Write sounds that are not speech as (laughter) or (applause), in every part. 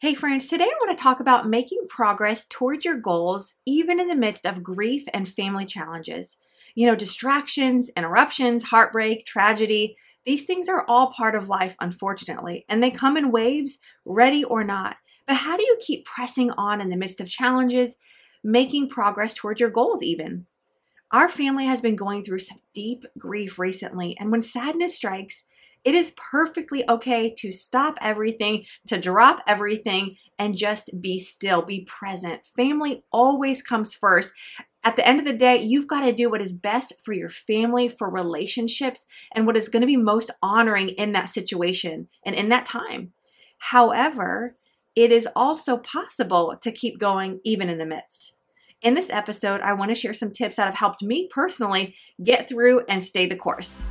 Hey, friends, today I want to talk about making progress toward your goals, even in the midst of grief and family challenges. You know, distractions, interruptions, heartbreak, tragedy, these things are all part of life, unfortunately, and they come in waves, ready or not. But how do you keep pressing on in the midst of challenges, making progress toward your goals, even? Our family has been going through some deep grief recently, and when sadness strikes, it is perfectly okay to stop everything, to drop everything, and just be still, be present. Family always comes first. At the end of the day, you've got to do what is best for your family, for relationships, and what is going to be most honoring in that situation and in that time. However, it is also possible to keep going even in the midst. In this episode, I want to share some tips that have helped me personally get through and stay the course.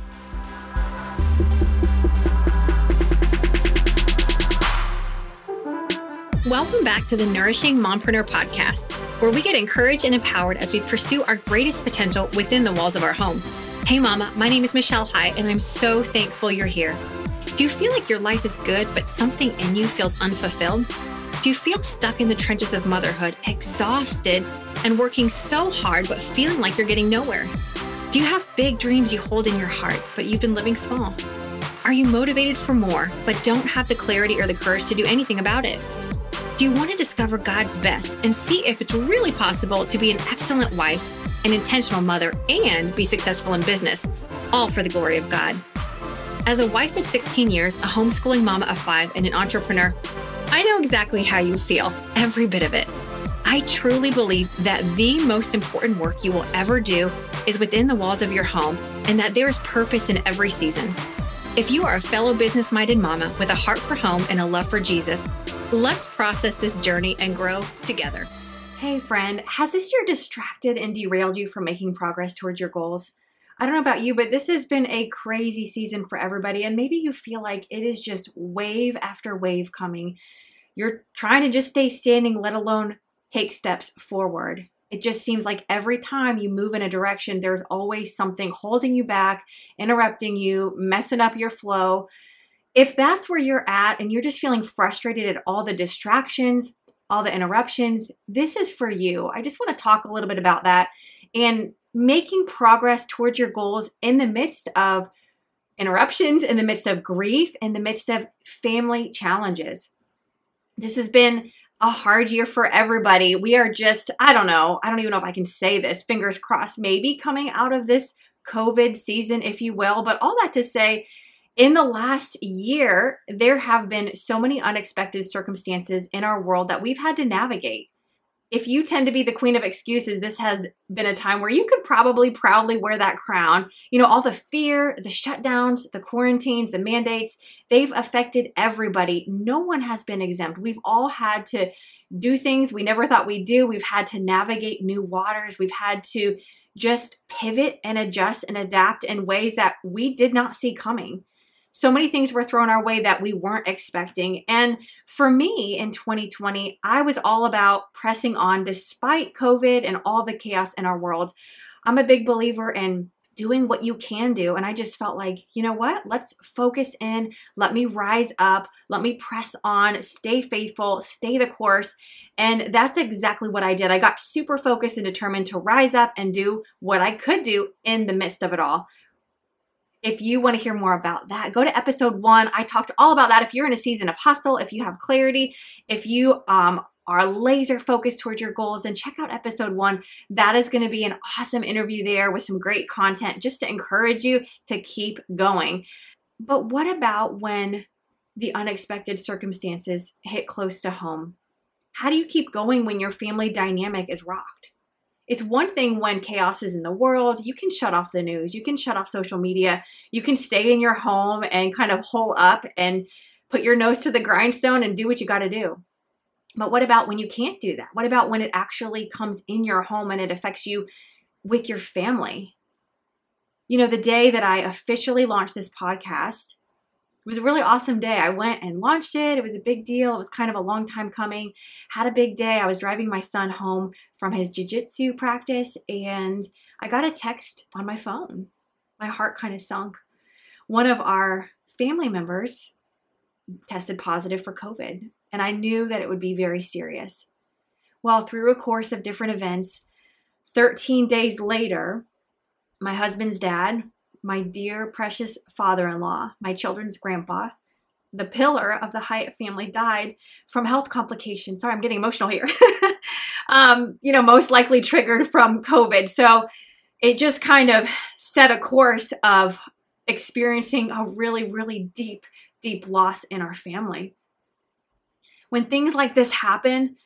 Welcome back to the Nourishing Mompreneur podcast, where we get encouraged and empowered as we pursue our greatest potential within the walls of our home. Hey, Mama, my name is Michelle Hyatt, and I'm so thankful you're here. Do you feel like your life is good, but something in you feels unfulfilled? Do you feel stuck in the trenches of motherhood, exhausted and working so hard, but feeling like you're getting nowhere? Do you have big dreams you hold in your heart, but you've been living small? Are you motivated for more, but don't have the clarity or the courage to do anything about it? Do you want to discover God's best and see if it's really possible to be an excellent wife, an intentional mother, and be successful in business, all for the glory of God? As a wife of 16 years, a homeschooling mama of five, and an entrepreneur, I know exactly how you feel, every bit of it. I truly believe that the most important work you will ever do is within the walls of your home and that there is purpose in every season. If you are a fellow business minded mama with a heart for home and a love for Jesus, Let's process this journey and grow together. Hey, friend, has this year distracted and derailed you from making progress towards your goals? I don't know about you, but this has been a crazy season for everybody. And maybe you feel like it is just wave after wave coming. You're trying to just stay standing, let alone take steps forward. It just seems like every time you move in a direction, there's always something holding you back, interrupting you, messing up your flow if that's where you're at and you're just feeling frustrated at all the distractions, all the interruptions, this is for you. I just want to talk a little bit about that and making progress towards your goals in the midst of interruptions, in the midst of grief, in the midst of family challenges. This has been a hard year for everybody. We are just, I don't know, I don't even know if I can say this, fingers crossed, maybe coming out of this COVID season, if you will. But all that to say, in the last year, there have been so many unexpected circumstances in our world that we've had to navigate. If you tend to be the queen of excuses, this has been a time where you could probably proudly wear that crown. You know, all the fear, the shutdowns, the quarantines, the mandates, they've affected everybody. No one has been exempt. We've all had to do things we never thought we'd do. We've had to navigate new waters. We've had to just pivot and adjust and adapt in ways that we did not see coming so many things were thrown our way that we weren't expecting. And for me in 2020, I was all about pressing on despite COVID and all the chaos in our world. I'm a big believer in doing what you can do. And I just felt like, you know what? Let's focus in. Let me rise up. Let me press on, stay faithful, stay the course. And that's exactly what I did. I got super focused and determined to rise up and do what I could do in the midst of it all. If you want to hear more about that, go to episode one. I talked all about that. If you're in a season of hustle, if you have clarity, if you um, are laser focused towards your goals, then check out episode one. That is going to be an awesome interview there with some great content just to encourage you to keep going. But what about when the unexpected circumstances hit close to home? How do you keep going when your family dynamic is rocked? It's one thing when chaos is in the world, you can shut off the news, you can shut off social media, you can stay in your home and kind of hole up and put your nose to the grindstone and do what you got to do. But what about when you can't do that? What about when it actually comes in your home and it affects you with your family? You know, the day that I officially launched this podcast, it was a really awesome day. I went and launched it. It was a big deal. It was kind of a long time coming. Had a big day. I was driving my son home from his jiu-jitsu practice and I got a text on my phone. My heart kind of sunk. One of our family members tested positive for COVID. and I knew that it would be very serious. Well, through a course of different events, 13 days later, my husband's dad, my dear precious father in law, my children's grandpa, the pillar of the Hyatt family died from health complications. Sorry, I'm getting emotional here. (laughs) um, you know, most likely triggered from COVID. So it just kind of set a course of experiencing a really, really deep, deep loss in our family. When things like this happen,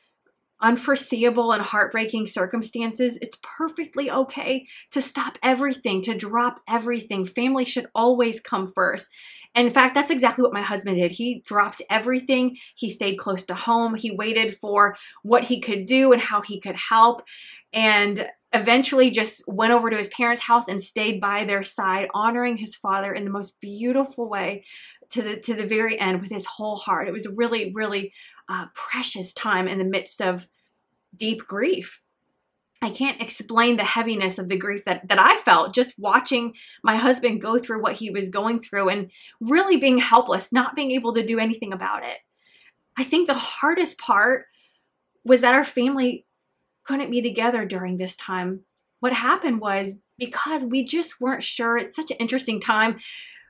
unforeseeable and heartbreaking circumstances, it's perfectly okay to stop everything, to drop everything. Family should always come first. And in fact, that's exactly what my husband did. He dropped everything. He stayed close to home. He waited for what he could do and how he could help. And eventually just went over to his parents' house and stayed by their side, honoring his father in the most beautiful way to the to the very end with his whole heart. It was really, really uh, precious time in the midst of deep grief. I can't explain the heaviness of the grief that, that I felt just watching my husband go through what he was going through and really being helpless, not being able to do anything about it. I think the hardest part was that our family couldn't be together during this time. What happened was because we just weren't sure, it's such an interesting time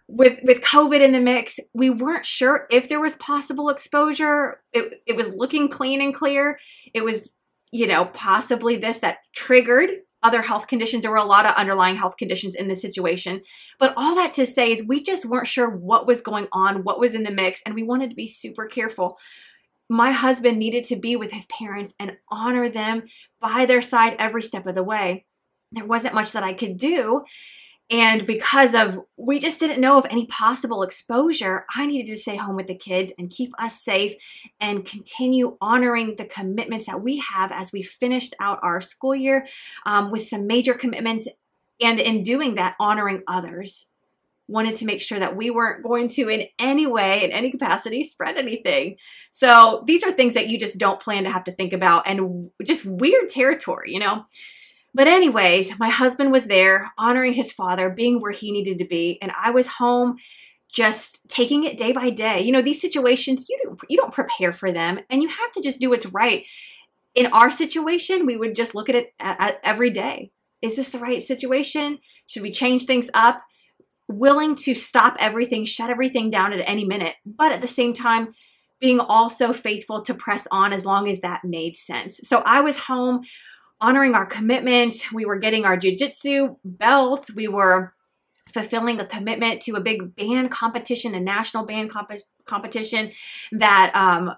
with with COVID in the mix, we weren't sure if there was possible exposure. It, it was looking clean and clear. It was you know, possibly this that triggered other health conditions. There were a lot of underlying health conditions in this situation. But all that to say is we just weren't sure what was going on, what was in the mix, and we wanted to be super careful. My husband needed to be with his parents and honor them by their side every step of the way. There wasn't much that I could do. And because of, we just didn't know of any possible exposure, I needed to stay home with the kids and keep us safe and continue honoring the commitments that we have as we finished out our school year um, with some major commitments. And in doing that, honoring others. Wanted to make sure that we weren't going to, in any way, in any capacity, spread anything. So these are things that you just don't plan to have to think about and just weird territory, you know? But, anyways, my husband was there honoring his father, being where he needed to be, and I was home just taking it day by day. You know, these situations you don't, you don't prepare for them, and you have to just do what's right. In our situation, we would just look at it every day. Is this the right situation? Should we change things up? Willing to stop everything, shut everything down at any minute, but at the same time, being also faithful to press on as long as that made sense. So I was home honoring our commitment. We were getting our jujitsu belt. We were fulfilling a commitment to a big band competition, a national band comp- competition that um,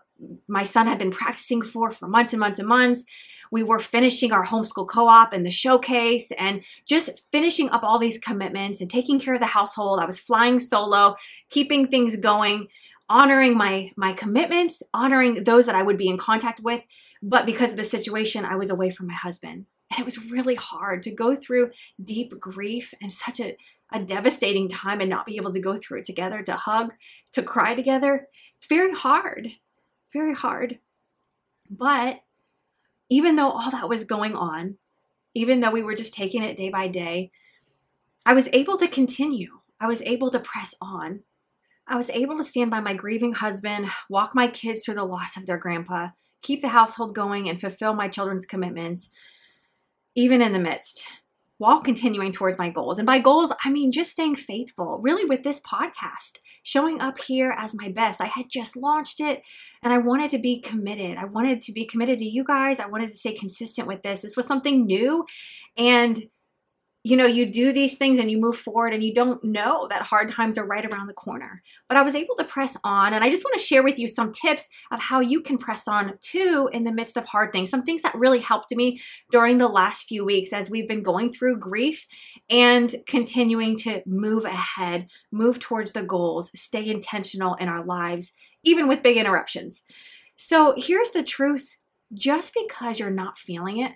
my son had been practicing for for months and months and months. We were finishing our homeschool co op and the showcase and just finishing up all these commitments and taking care of the household. I was flying solo, keeping things going honoring my my commitments honoring those that i would be in contact with. But because of the situation i was away from my husband. And it was really hard to go through deep grief and such a, a devastating time and not be able to go through it together to hug to cry together. It's very hard very hard. But even though all that was going on even though we were just taking it day by day i was able to continue. I was able to press on I was able to stand by my grieving husband, walk my kids through the loss of their grandpa, keep the household going, and fulfill my children's commitments, even in the midst, while continuing towards my goals. And by goals, I mean just staying faithful, really, with this podcast, showing up here as my best. I had just launched it and I wanted to be committed. I wanted to be committed to you guys. I wanted to stay consistent with this. This was something new. And you know, you do these things and you move forward and you don't know that hard times are right around the corner. But I was able to press on. And I just want to share with you some tips of how you can press on too in the midst of hard things. Some things that really helped me during the last few weeks as we've been going through grief and continuing to move ahead, move towards the goals, stay intentional in our lives, even with big interruptions. So here's the truth just because you're not feeling it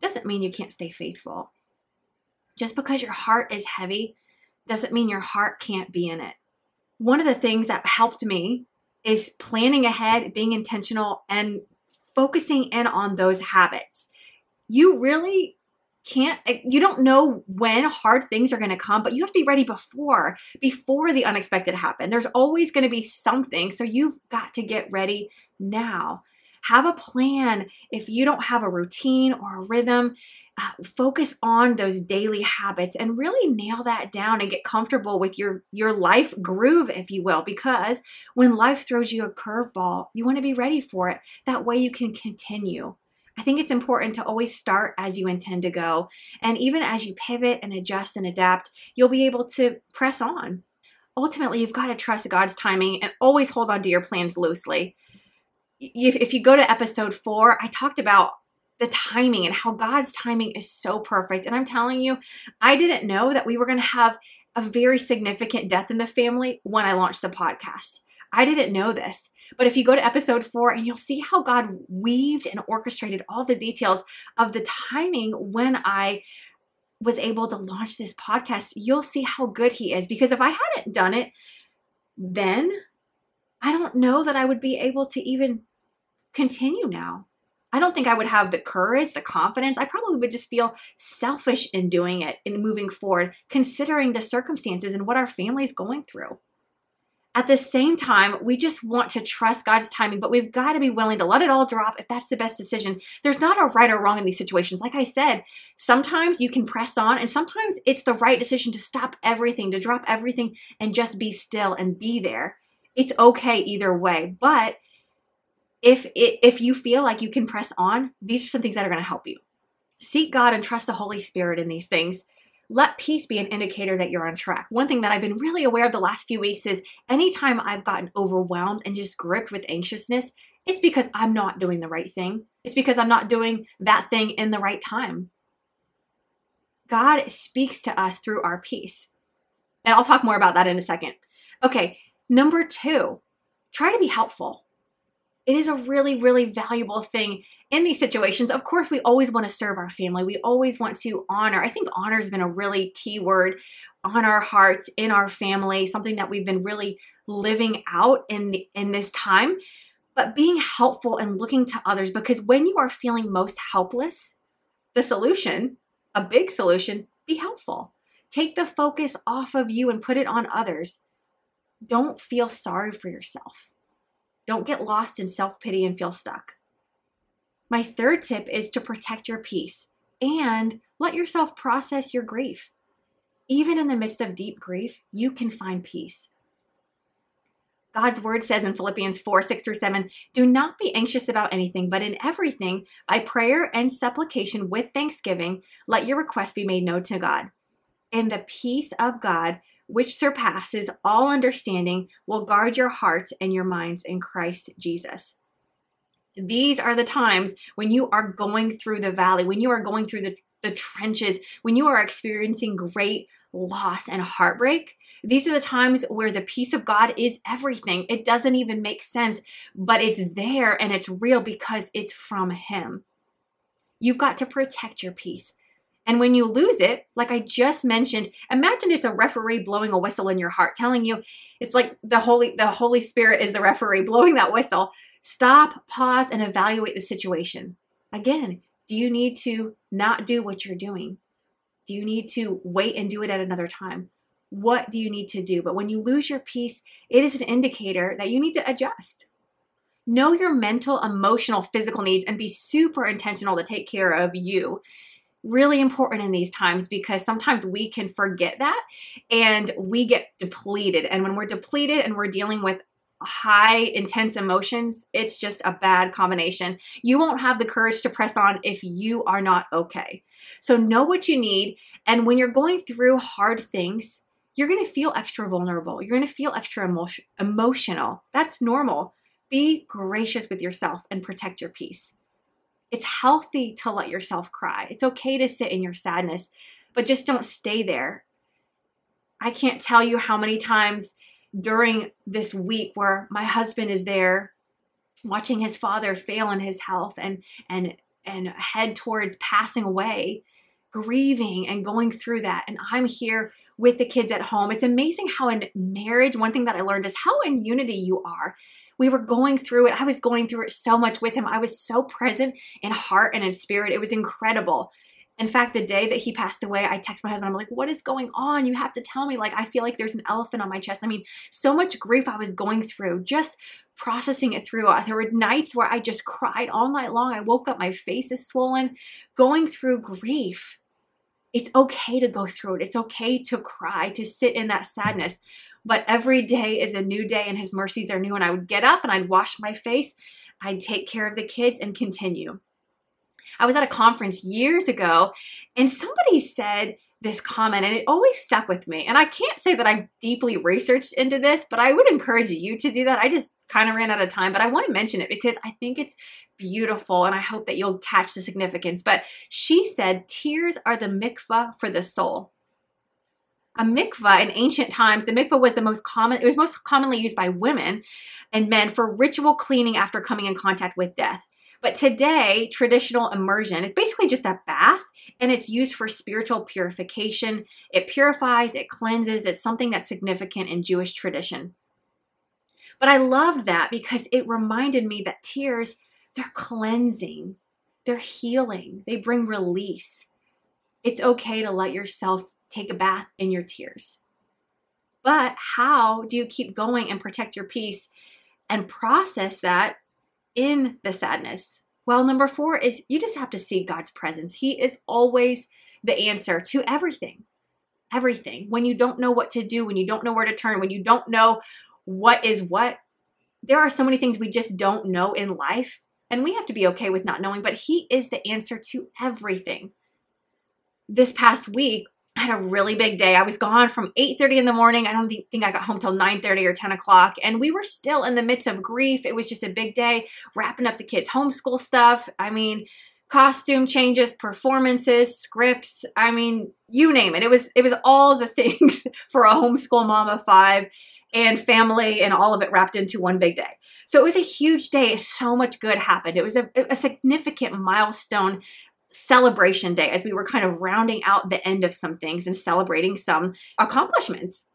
doesn't mean you can't stay faithful. Just because your heart is heavy doesn't mean your heart can't be in it. One of the things that helped me is planning ahead, being intentional, and focusing in on those habits. You really can't eh, you don't know when hard things are going to come but you have to be ready before before the unexpected happen there's always going to be something so you've got to get ready now have a plan if you don't have a routine or a rhythm uh, focus on those daily habits and really nail that down and get comfortable with your your life groove if you will because when life throws you a curveball you want to be ready for it that way you can continue I think it's important to always start as you intend to go. And even as you pivot and adjust and adapt, you'll be able to press on. Ultimately, you've got to trust God's timing and always hold on to your plans loosely. If, you go to episode four, I talked about the timing and how God's timing is so perfect. And I'm telling you, I didn't know that we were going to have a very significant death in the family when I launched the podcast. I didn't know this. But if you go to episode four and you'll see how God weaved and orchestrated all the details of the timing when I was able to launch this podcast, you'll see how good He is. Because if I hadn't done it, then I don't know that I would be able to even continue now. I don't think I would have the courage, the confidence. I probably would just feel selfish in doing it and moving forward, considering the circumstances and what our family is going through. At the same time, we just want to trust God's timing, but we've got to be willing to let it all drop if that's the best decision. There's not a right or wrong in these situations. Like I said, sometimes you can press on, and sometimes it's the right decision to stop everything, to drop everything and just be still and be there. It's okay either way. But if if you feel like you can press on, these are some things that are going to help you. Seek God and trust the Holy Spirit in these things let peace be an indicator that you're on track. One thing that I've been really aware of the last few weeks is anytime I've gotten overwhelmed and just gripped with anxiousness, it's because I'm not doing the right thing. It's because I'm not doing that thing in the right time. God speaks to us through our peace. And I'll talk more about that in a second. Okay, number two, try to be helpful it is a really, really valuable thing in these situations. Of course, we always want to serve our family. We always want to honor. I think honor has been a really key word on our hearts, in our family, something that we've been really living out in the, in this time. But being helpful and looking to others, because when you are feeling most helpless, the solution, a big solution, be helpful. Take the focus off of you and put it on others. Don't feel sorry for yourself don't get lost in self pity and feel stuck. My third tip is to protect your peace and let yourself process your grief. Even in the midst of deep grief, you can find peace. God's word says in Philippians 4 6 through 7 Do not be anxious about anything, but in everything, by prayer and supplication with thanksgiving, let your requests be made known to God. And the peace of God, which surpasses all understanding, will guard your hearts and your minds in Christ Jesus. These are the times when you are going through the valley, when you are going through the, the trenches, when you are experiencing great loss and heartbreak. These are the times where the peace of God is everything. It doesn't even make sense, but it's there and it's real because it's from Him. You've got to protect your peace. And when you lose it, like I just mentioned, imagine it's a referee blowing a whistle in your heart, telling you it's like the Holy the Holy Spirit is the referee (laughs) blowing that whistle. Stop, pause, and evaluate the situation. Again, do you need to not do what you're doing? Do you need to wait and do it at another time? What do you need to do? But when you lose your peace, it is an indicator that you need to adjust. Know your mental, emotional, physical needs and be super intentional to take care of you really important in these times because sometimes we can forget that and we get depleted. And when we're depleted and we're dealing with high intense emotions, it's just a bad combination. You won't have the courage to press on if you are not okay. So know what you need. And when you're going through hard things, you're going to feel extra vulnerable. You're going to feel extra emotion, emotional. That's normal. Be gracious with yourself and protect your peace. It's healthy to let yourself cry. It's okay to sit in your sadness, but just don't stay there. I can't tell you how many times during this week where my husband is there watching his father fail in his health and and and head towards passing away grieving and going through that and i'm here with the kids at home it's amazing how in marriage one thing that i learned is how in unity you are we were going through it. I was going through it so much with him. I was so present in heart and in spirit. It was incredible. In fact, the day that he passed away, I text my husband. I'm like, what is going on? You have to tell me. Like, I feel like there's an elephant on my chest. I mean, so much grief I was going through, just processing it through. There were nights where I just cried all night long. I woke up, my face is swollen, going through grief. It's okay to go through it. It's okay to cry, to sit in that sadness. But every day is a new day and his mercies are new. And I would get up and I'd wash my face, I'd take care of the kids and continue. I was at a conference years ago and somebody said this comment and it always stuck with me. And I can't say that I've deeply researched into this, but I would encourage you to do that. I just kind of ran out of time, but I want to mention it because I think it's beautiful and I hope that you'll catch the significance. But she said, Tears are the mikvah for the soul. A mikvah in ancient times, the mikvah was the most common, it was most commonly used by women and men for ritual cleaning after coming in contact with death. But today, traditional immersion is basically just a bath and it's used for spiritual purification. It purifies, it cleanses, it's something that's significant in Jewish tradition. But I loved that because it reminded me that tears, they're cleansing, they're healing, they bring release. It's okay to let yourself take a bath in your tears. But how do you keep going and protect your peace and process that in the sadness? Well, number four is you just have to see God's presence. He is always the answer to everything. Everything. When you don't know what to do, when you don't know where to turn, when you don't know what is what, there are so many things we just don't know in life. And we have to be okay with not knowing, but He is the answer to everything. This past week, I had a really big day. I was gone from 8:30 in the morning. I don't think I got home till 9:30 or 10 o'clock. And we were still in the midst of grief. It was just a big day, wrapping up the kids' homeschool stuff. I mean, costume changes, performances, scripts. I mean, you name it. It was it was all the (laughs) things for a homeschool mom of five and family and all of it wrapped into one big day. So it was a huge day. So much good happened. It was a, a significant milestone celebration day as we were kind of rounding out the end of some things and celebrating some accomplishments.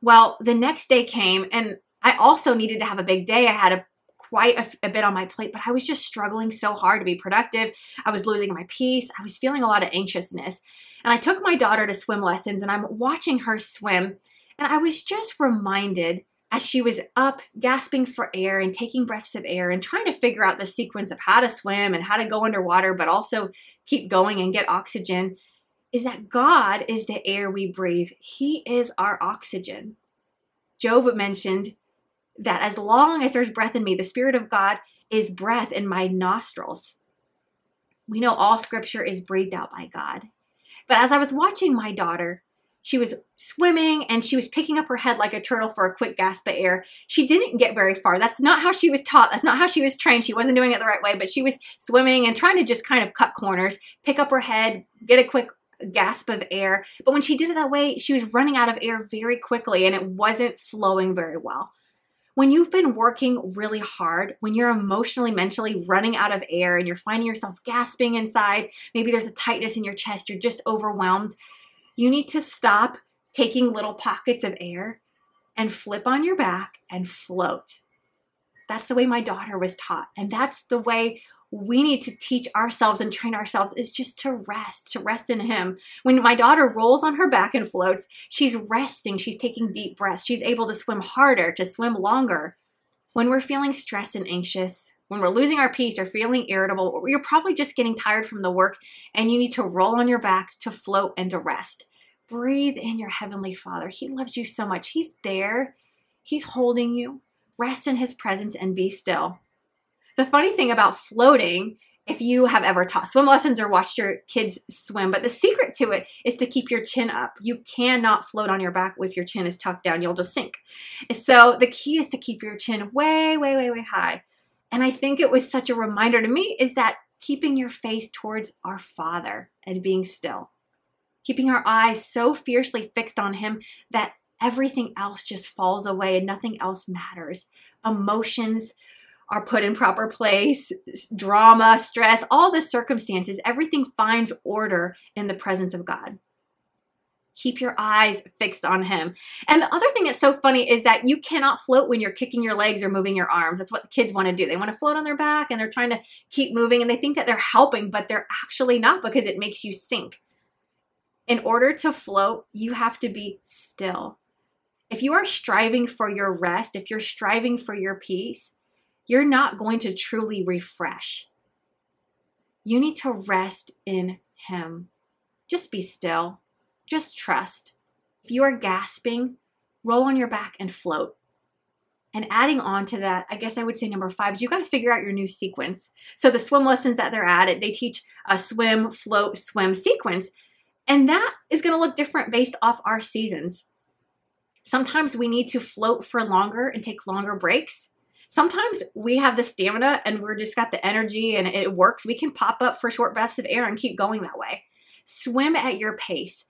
Well, the next day came and I also needed to have a big day. I had a quite a, a, bit on my plate, but I was just struggling so hard to be productive. I was losing my peace. I was feeling a lot of anxiousness. And I took my daughter to swim lessons and I'm watching her swim. And I was just reminded as she was up gasping for air and taking breaths of air and trying to figure out the sequence of how to swim and how to go underwater, but also keep going and get oxygen, is that God is the air we breathe. He is our oxygen. Job mentioned that as long as there's breath in me, the Spirit of God is breath in my nostrils. We know all scripture is breathed out by God. But as I was watching my daughter, she was swimming and she was picking up her head like a turtle for a quick gasp of air. She didn't get very far. That's not how she was taught. That's not how she was trained. She wasn't doing it the right way, but she was swimming and trying to just kind of cut corners, pick up her head, get a quick gasp of air. But when she did it that way, she was running out of air very quickly and it wasn't flowing very well. When you've been working really hard, when you're emotionally, mentally running out of air and you're finding yourself gasping inside, maybe there's a tightness in your chest, you're just overwhelmed you need to stop taking little pockets of air and flip on your back and float. That's the way my daughter was taught. And that's the way we need to teach ourselves and train ourselves is just to rest, to rest in Him. When my daughter rolls on her back and floats, she's resting, she's taking deep breaths, she's able to swim harder, to swim longer. When we're feeling stressed and anxious, when we're losing our peace or feeling irritable, or you're probably just getting tired from the work and you need to roll on your back to float and to rest. Breathe in your Heavenly Father. He loves you so much. He's there, He's holding you. Rest in His presence and be still. The funny thing about floating, if you have ever taught swim lessons or watched your kids swim, but the secret to it is to keep your chin up. You cannot float on your back if your chin is tucked down, you'll just sink. So the key is to keep your chin way, way, way, way high. And I think it was such a reminder to me is that keeping your face towards our Father and being still, keeping our eyes so fiercely fixed on Him that everything else just falls away and nothing else matters. Emotions are put in proper place, drama, stress, all the circumstances, everything finds order in the presence of God. Keep your eyes fixed on him. And the other thing that's so funny is that you cannot float when you're kicking your legs or moving your arms. That's what the kids want to do. They want to float on their back and they're trying to keep moving and they think that they're helping, but they're actually not because it makes you sink. In order to float, you have to be still. If you are striving for your rest, if you're striving for your peace, you're not going to truly refresh. You need to rest in Him. Just be still. Just trust. If you are gasping, roll on your back and float. And adding on to that, I guess I would say number five is you got to figure out your new sequence. So the swim lessons that they're at, they teach a swim, float, swim sequence. And that is going to look different based off our seasons. Sometimes we need to float for longer and take longer breaks. Sometimes we have the stamina and we're just got the energy and it works. We can pop up for short breaths of air and keep going that way. Swim at your pace.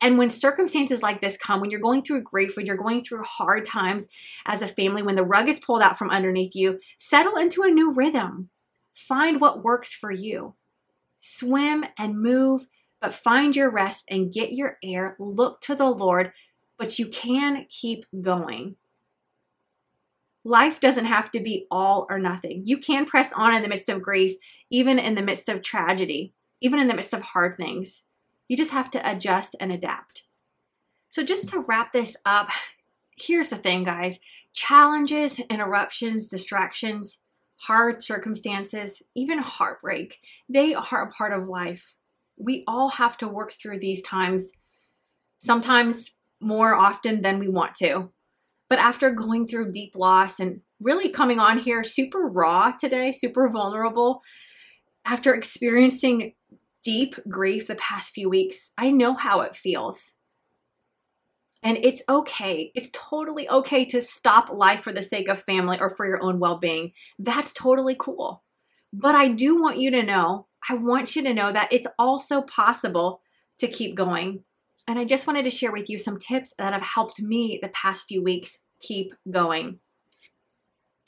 And when circumstances like this come, when you're going through grief, when you're going through hard times as a family, when the rug is pulled out from underneath you, settle into a new rhythm. Find what works for you. Swim and move, but find your rest and get your air. Look to the Lord, but you can keep going. Life doesn't have to be all or nothing. You can press on in the midst of grief, even in the midst of tragedy, even in the midst of hard things. You just have to adjust and adapt. So, just to wrap this up, here's the thing, guys challenges, interruptions, distractions, hard circumstances, even heartbreak, they are a part of life. We all have to work through these times, sometimes more often than we want to. But after going through deep loss and really coming on here super raw today, super vulnerable, after experiencing deep grief the past few weeks, I know how it feels. And it's okay. It's totally okay to stop life for the sake of family or for your own well being. That's totally cool. But I do want you to know, I want you to know that it's also possible to keep going. And I just wanted to share with you some tips that have helped me the past few weeks keep going.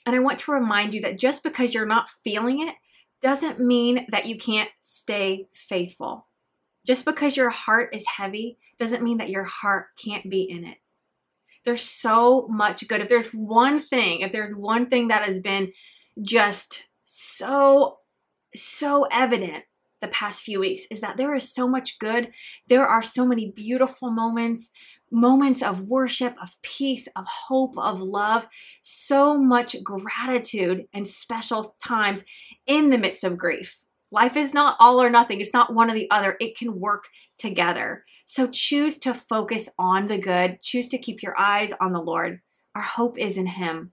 And I want to remind you that just because you're not feeling it doesn't mean that you can't stay faithful. Just because your heart is heavy doesn't mean that your heart can't be in it. There's so much good. If there's one thing, if there's one thing that has been just so, so evident the past few weeks, is that there is so much good. There are so many beautiful moments moments of worship, of peace, of hope, of love, so much gratitude and special times in the midst of grief. Life is not all or nothing. It's not one or the other. It can work together. So choose to focus on the good. Choose to keep your eyes on the Lord. Our hope is in Him.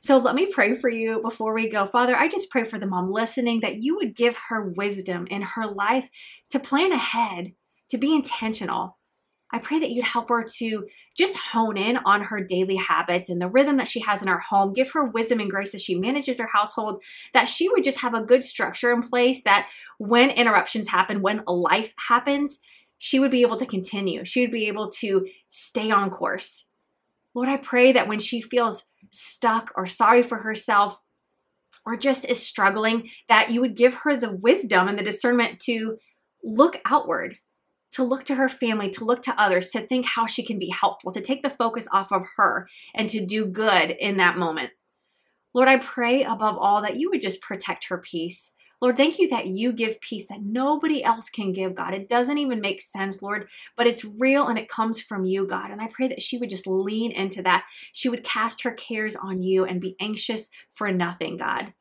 So let me pray for you before we go. Father, I just pray for the mom listening that you would give her wisdom in her life to plan ahead, to be intentional, I pray that you'd help her to just hone in on her daily habits and the rhythm that she has in her home. Give her wisdom and grace as she manages her household, that she would just have a good structure in place that when interruptions happen, when life happens, she would be able to continue. She would be able to stay on course. Lord, I pray that when she feels stuck or sorry for herself or just is struggling, that you would give her the wisdom and the discernment to look outward to look to her family, to look to others, to think how she can be helpful, to take the focus off of her and to do good in that moment. Lord, I pray above all that you would just protect her peace. Lord, thank you that you give peace that nobody else can give, God. It doesn't even make sense, Lord, but it's real and it comes from you, God. And I pray that she would just lean into that. She would cast her cares on you and be anxious for nothing, God.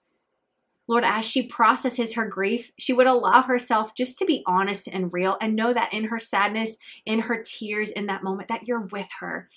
Lord, as she processes her grief, she would allow herself just to be honest and real and know that in her sadness, in her tears, in that moment, that you're with her.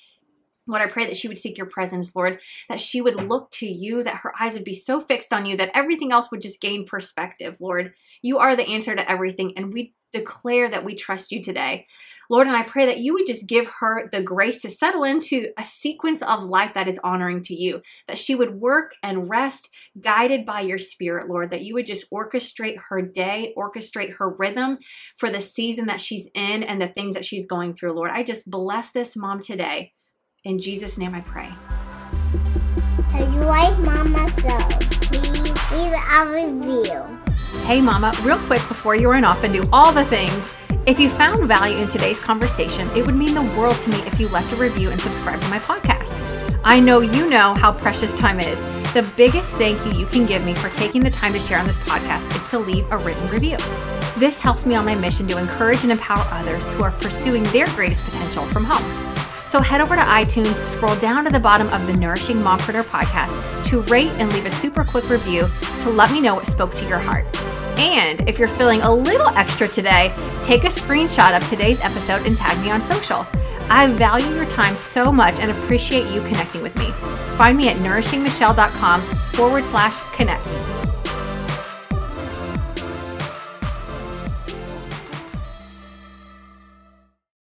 Lord, I pray that she would seek your presence, Lord, that she would look to you, that her eyes would be so fixed on you that everything else would just gain perspective, Lord. You are the answer to everything, and we declare that we trust you today. Lord, and I pray that you would just give her the grace to settle into a sequence of life that is honoring to you, that she would work and rest guided by your spirit, Lord, that you would just orchestrate her day, orchestrate her rhythm for the season that she's in and the things that she's going through, Lord. I just bless this mom today. In Jesus' name I pray. If you like Mama So, please leave a review. Hey, Mama, real quick before you run off and do all the things, If you found value in today's conversation, it would mean the world to me if you left a review and subscribed to my podcast. I know you know how precious time is. The biggest thank you you can give me for taking the time to share on this podcast is to leave a written review. This helps me on my mission to encourage and empower others who are pursuing their greatest potential from home. So head over to iTunes, scroll down to the bottom of the Nourishing Mompreneur podcast to rate and leave a super quick review to let me know what spoke to your heart. And if you're feeling a little extra today, take a screenshot of today's episode and tag me on social. I value your time so much and appreciate you connecting with me. Find me at nourishingmichelle.com forward slash connect.